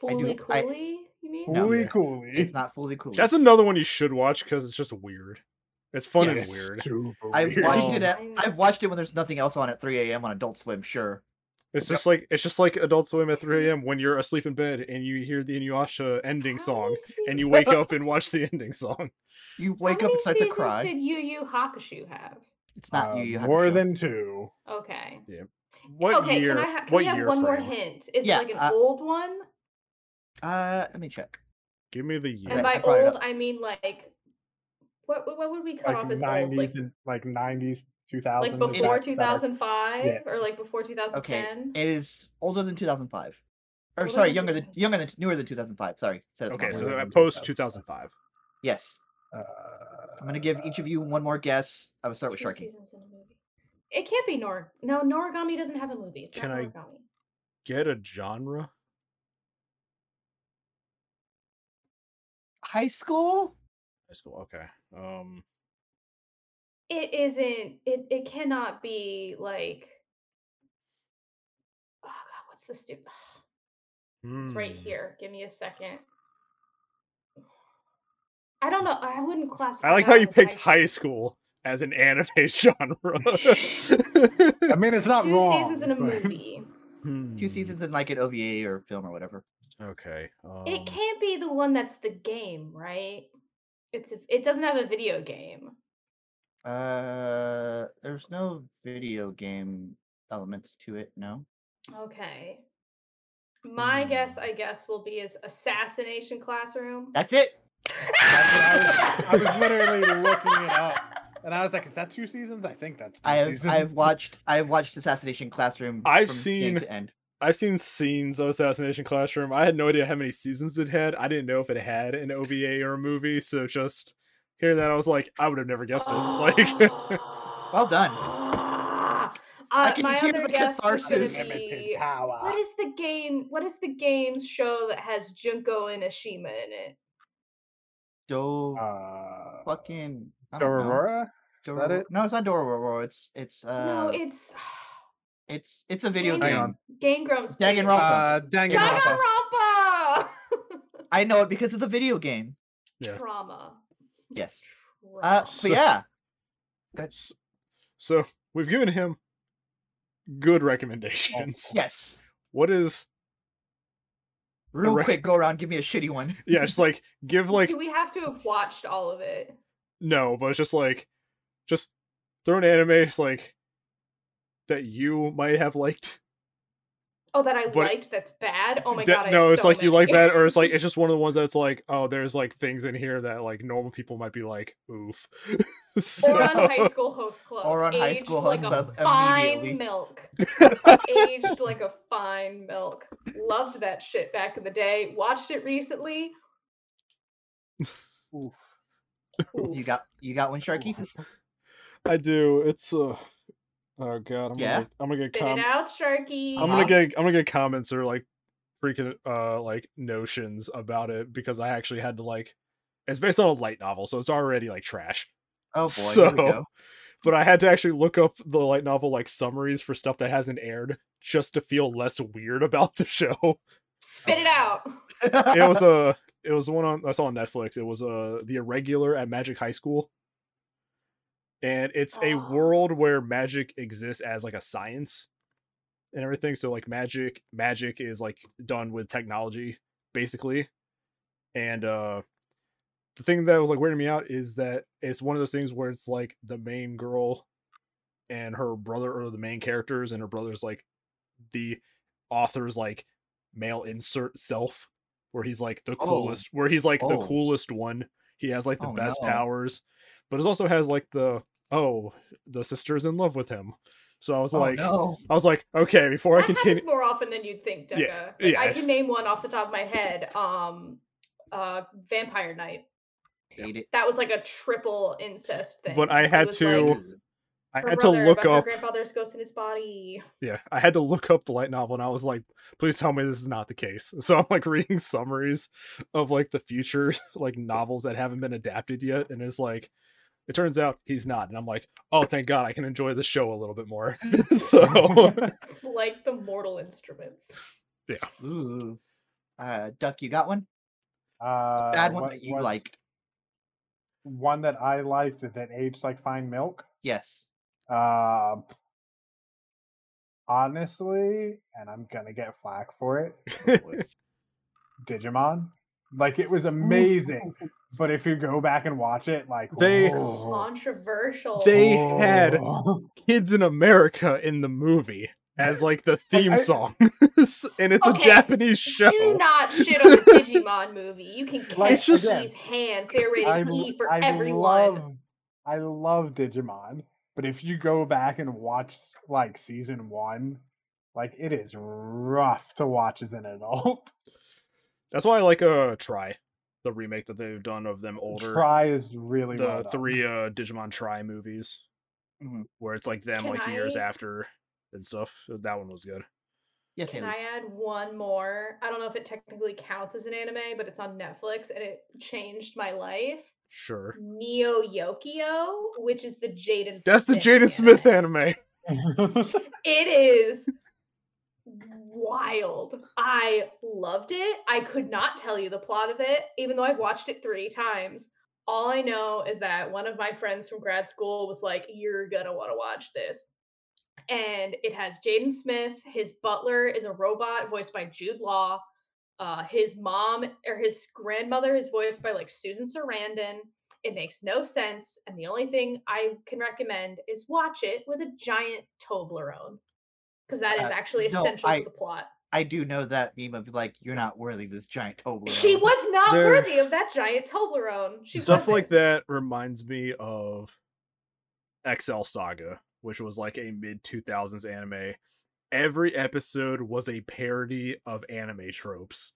Fully do- I- Cooley, you mean? Fully Yeah. coolly. it's not fully cool. That's another one you should watch because it's just weird. It's fun Yeah, and It's weird. I've weird. watched Oh, it. At, I've watched it when there's nothing else on at 3 a.m. on Adult Swim. Sure. It's just like it's just like Adult Swim at 3 a.m. when you're asleep in bed and you hear the Inuyasha ending How song and you wake up and watch the ending song. You How wake up many and start to seasons cry. Did Yu Yu Hakusho have? It's not Uh, you. you more than two. Okay. Yeah. What okay, year? can I, ha- can what we have year one more hint? Is Yeah, it like an uh, old one? Uh, let me check. Give me the year. And by brought it old, up. I mean like what what what would we cut Like off as old? nineties Like, and like nineties, two thousand. like before 2005 or like before Okay, 2010? it is older than 2005. Or Older sorry, than younger than younger than newer than 2005. Sorry. Said Okay, so Older uh, post 2005. 2005. yes, Uh, I'm gonna give each of you one more guess. I will start with Sharky. seasons in a movie. It can't be Nor. No, Noragami doesn't have a movie. It's Can not I- Noragami. Get a genre? High school? High school. Okay. Um. It isn't. It it cannot be like. Oh God, what's the stupid? It's right hmm. here. Give me a second. I don't know. I wouldn't classify. I like how you picked high school as an anime genre. I mean, it's not Two wrong. seasons in a but- movie. Two Hmm, seasons in like an OVA or film or whatever. Okay. Um, It can't be the one that's the game, right? It's a, it doesn't have a video game. Uh, there's no video game elements to it. No. Okay. My guess, Hmm. I guess, will be is Assassination Classroom. That's it. I was, I was literally looking it up, and I was like, "Is that two seasons?" I think that's. Two I have seasons. I've watched I've watched Assassination Classroom. I've from seen- to end. I've seen scenes of Assassination Classroom. I had no idea how many seasons it had. I didn't know if it had an OVA or a movie. So just hearing that, I was like, I would have never guessed it. Like, Well done. Uh, I can my hear other the guess was catharsis. Limited be what is the game? What is the games show that has Junko Enoshima in it? Do Uh, fucking I don't. Dororora? Is that it? No, it's not Dororo. It's it's uh no, it's it's it's a video Hang game. on. Gangrum's Danganronpa. Uh, Danganronpa. Danganronpa. I know it because of the video game. Yeah. Trauma. Yes. Uh, Trauma. but So- yeah, S- So we've given him good recommendations. yes. What is Real rec- quick, go around. Give me a shitty one. yeah, just like give like Do we have to have watched all of it? no, but it's just like just throw an anime like that you might have liked. Oh, that I But- liked. That's bad. Oh my That- god. I no, it's so like you like many. that, or it's like it's just one of the ones that's like, oh, there's like things in here that like normal people might be like, oof. so, Ouran High School Host Club. Ouran High aged School like Host a Club fine milk. aged like a fine milk. Loved that shit back in the day. Watched it recently. Oof. You got you got one, Sharky? I do. It's uh oh god, I'm Yeah? gonna I'm gonna get Spit com- it out, Sharky. I'm Uh-huh. gonna get I'm gonna get comments or like freaking uh like notions about it because I actually had to like it's based on a light novel, so it's already like trash. Oh boy, so here we go. but I had to actually look up the light novel like summaries for stuff that hasn't aired just to feel less weird about the show. Spit it out. it was a it was one on I saw on Netflix. It was uh the irregular at Magic High School. And it's a Oh. world where magic exists as like a science and everything. So like magic magic is like done with technology basically. And uh the thing that was like weirding me out is that it's one of those things where it's like the main girl and her brother are the main characters and her brother's like the author's like male insert self where he's like the Oh. coolest where he's like the Oh. coolest one he has like the Oh, best no. powers but it also has like the oh the sister's in love with him so i was Oh, like no. i was like okay before i continue more often than you'd think, Deca. Yeah, Like, I can name one off the top of my head. Um, uh, Vampire Knight. Hate it. That was like a triple incest thing. But I had to- like, i her had to look but her up grandfather's ghost in his body. yeah i had to look up the light novel and i was like please tell me this is not the case so i'm like reading summaries of like the future like novels that haven't been adapted yet and it's like it turns out he's not and i'm like oh thank god i can enjoy the show a little bit more so like the Mortal Instruments. Ooh. Uh, Duck, you got one? Uh, Bad one what- that you what's liked. One that I liked that aged like fine milk. Yes. Uh, honestly, and I'm gonna get flack for it. Digimon, like it was amazing, but if you go back and watch it, like They- oh, Controversial. They had- oh. kids in america in the movie as like the theme I- song and it's a japanese show Do not shit on the Digimon movie. You can Like, kiss it's just- these hands. They're rated I, E for I everyone. Love, I love Digimon, but if you go back and watch like season one, like it is rough to watch as an adult. that's why i like uh try the remake that they've done of them older Tri is really the well three uh digimon Tri movies Mhm. where it's like them Can like years after and stuff that one was good Yes, Can Haley. I add one more? I don't know if it technically counts as an anime, but it's on Netflix and it changed my life. sure Neo Yokio, which is the Jaden that's the jaden smith anime. anime It is wild. I loved it. I could not tell you the plot of it, even though I've watched it three times. All I know is that one of my friends from grad school was like, You're gonna want to watch this. And it has Jaden Smith. His butler is a robot voiced by Jude Law. Uh, his mom or his grandmother is voiced by like Susan Sarandon. It makes no sense. And the only thing I can recommend is watch it with a giant Toblerone. Because that is Uh, actually no, essential I- to the plot. I do know that meme of like, you're not worthy of this giant Toblerone. She was not There- worthy of that giant Toblerone. She stuff like wasn't. that reminds me of Excel Saga, which was like a mid 2000s anime. Every episode was a parody of anime tropes,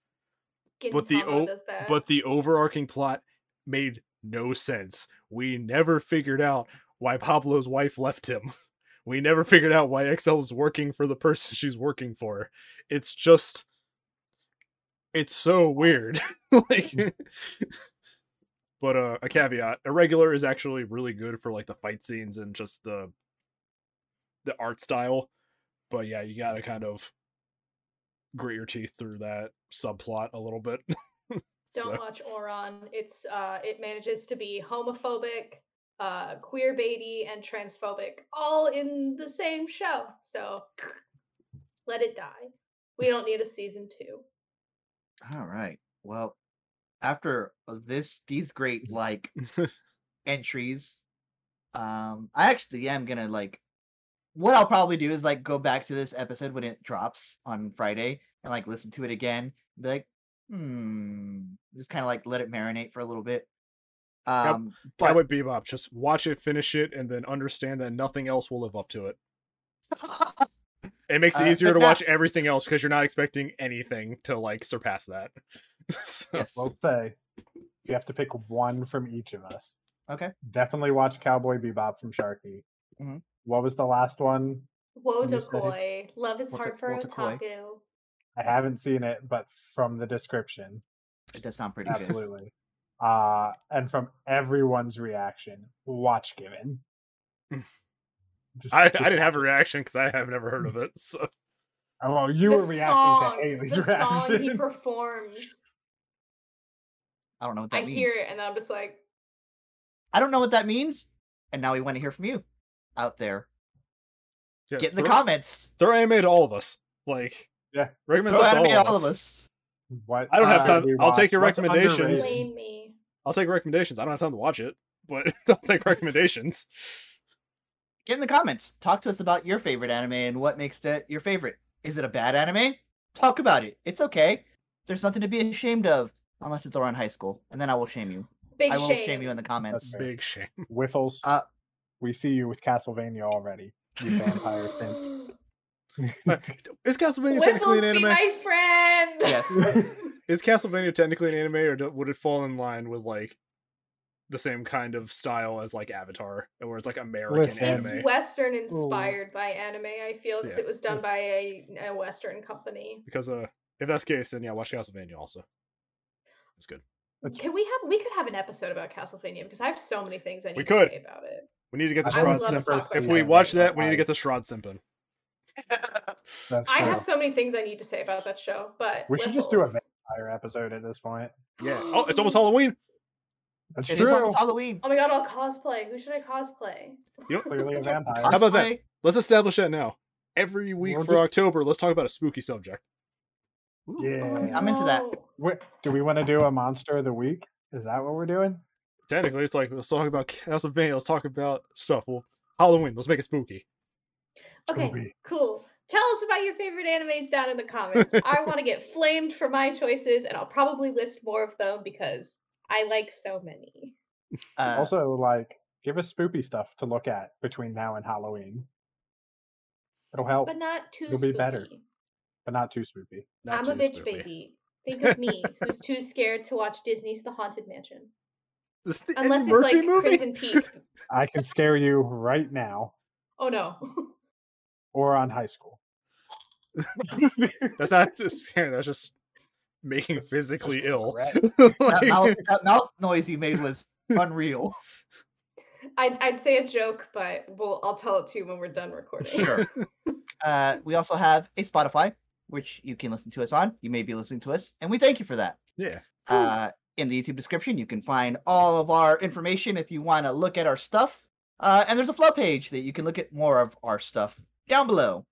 but the o- does that. but the overarching plot made no sense. We never figured out why Pablo's wife left him. We never figured out why Excel is working for the person she's working for. It's just it's so weird. like But uh, a caveat: irregular is actually really good for like the fight scenes and just the the art style. But yeah, you gotta kind of grit your teeth through that subplot a little bit. Don't So- watch Ouran. It's uh it manages to be homophobic, uh queer baity, and transphobic all in the same show. So let it die. We don't need a season two. All right. Well, after this, these great like entries, um, I actually am gonna like. What I'll probably do is like go back to this episode when it drops on Friday and like listen to it again. And be like, hmm, just kind of like let it marinate for a little bit. Um, but Cowboy Bebop, just watch it, finish it, and then understand that nothing else will live up to it. It makes it Uh, easier but to that- watch everything else because you're not expecting anything to like surpass that. so, yes. We'll say you have to pick one from each of us. Okay. Definitely watch Cowboy Bebop from Sharky. Mhm. What was the last one? Woe You. Love is Wotakoi- hard for otaku. I haven't seen it, but from the description, It does sound pretty good. absolutely. Uh, and from everyone's reaction, watch Given. Just- I, I didn't have a reaction because I have never heard of it. So Oh, well, you the were reacting song, to Haley's the song he reaction. performs. I don't know what I that means. I hear it and I'm just like, I don't know what that means, and now we want to hear from you out there. yeah, Get in the throw, comments. throw anime to all of us. Like, Yeah. recommend Throw stuff to all, at all of us. What I don't have time. I'll take watch? your What's recommendations. Underrated? blame me. I'll take recommendations. I don't have time to watch it, but I'll take recommendations. Get in the comments. Talk to us about your favorite anime and what makes it your favorite. Is it a bad anime? Talk about it. It's okay. There's nothing to be ashamed of, unless it's around high school, and then I will shame you. Big I will shame. shame you in the comments. fair. Big shame. Whiffles. Uh, we see you with Castlevania already. You vampire simp. Is Castlevania technically Whiffles an be anime? my friend. Yes. Is Castlevania technically an anime, or do, would it fall in line with like the same kind of style as like Avatar, where it's like American Listen. it's anime? Western inspired by anime. I feel because Yeah. it was done by a, a Western company. Because uh, if that's the case, then yeah, watch Castlevania also. It's good. That's- Can we have? We could have an episode about Castlevania because I have so many things I need We to could. say about it. We need to get the I would Strahd love to Simp. If we watch that, we need to get the Strahd Simpin. That's I have so many things I need to say about that show, but We should just do a Whiffles- vampire episode at this point. Yeah. Oh, it's almost Halloween. That's It is true. almost Halloween. Oh my god, I'll cosplay. Who should I cosplay? You know, Clearly a vampire. How about that? Let's establish that now. Every week We'll for just- October, let's talk about a spooky subject. Ooh, Yeah. I'm into that. No. Wait, do we want to do a monster of the week? Is that what we're doing? Technically, it's like let's talk about Castlevania. Let's talk about stuff. Well, Halloween. Let's make it spooky. Okay, Scooby. cool. Tell us about your favorite animes down in the comments. I want to get flamed for my choices, and I'll probably list more of them because I like so many. Uh, also, like, give us spoopy stuff to look at between now and Halloween. It'll help, But not too It'll be better. but not too spoopy. Not I'm too a bitch spoopy. baby. Think of me, who's too scared to watch Disney's The Haunted Mansion. This Unless Eddie it's Murphy like movie. Crimson Peak. I can scare you right now Oh no. Or on high school. That's not just scary. That's just making physically ill. threat. that, mouth, that mouth noise you made was unreal. I'd, I'd say a joke, but well, I'll tell it to you when we're done recording. Sure. Uh, we also have a Spotify, which you can listen to us on. You may be listening to us, and we thank you for that. yeah. Uh, in the YouTube description, you can find all of our information if you want to look at our stuff. Uh, and there's a flow page that you can look at more of our stuff down below.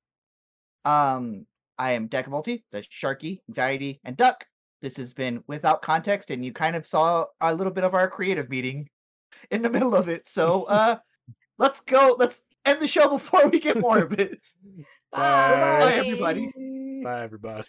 Um, I am Decavolty, the Sharky, Anxiety, and Duck. This has been without context, and you kind of saw a little bit of our creative meeting in the middle of it. So uh, let's go. Let's end the show before we get more of it. Bye. Bye, everybody. Bye, everybody.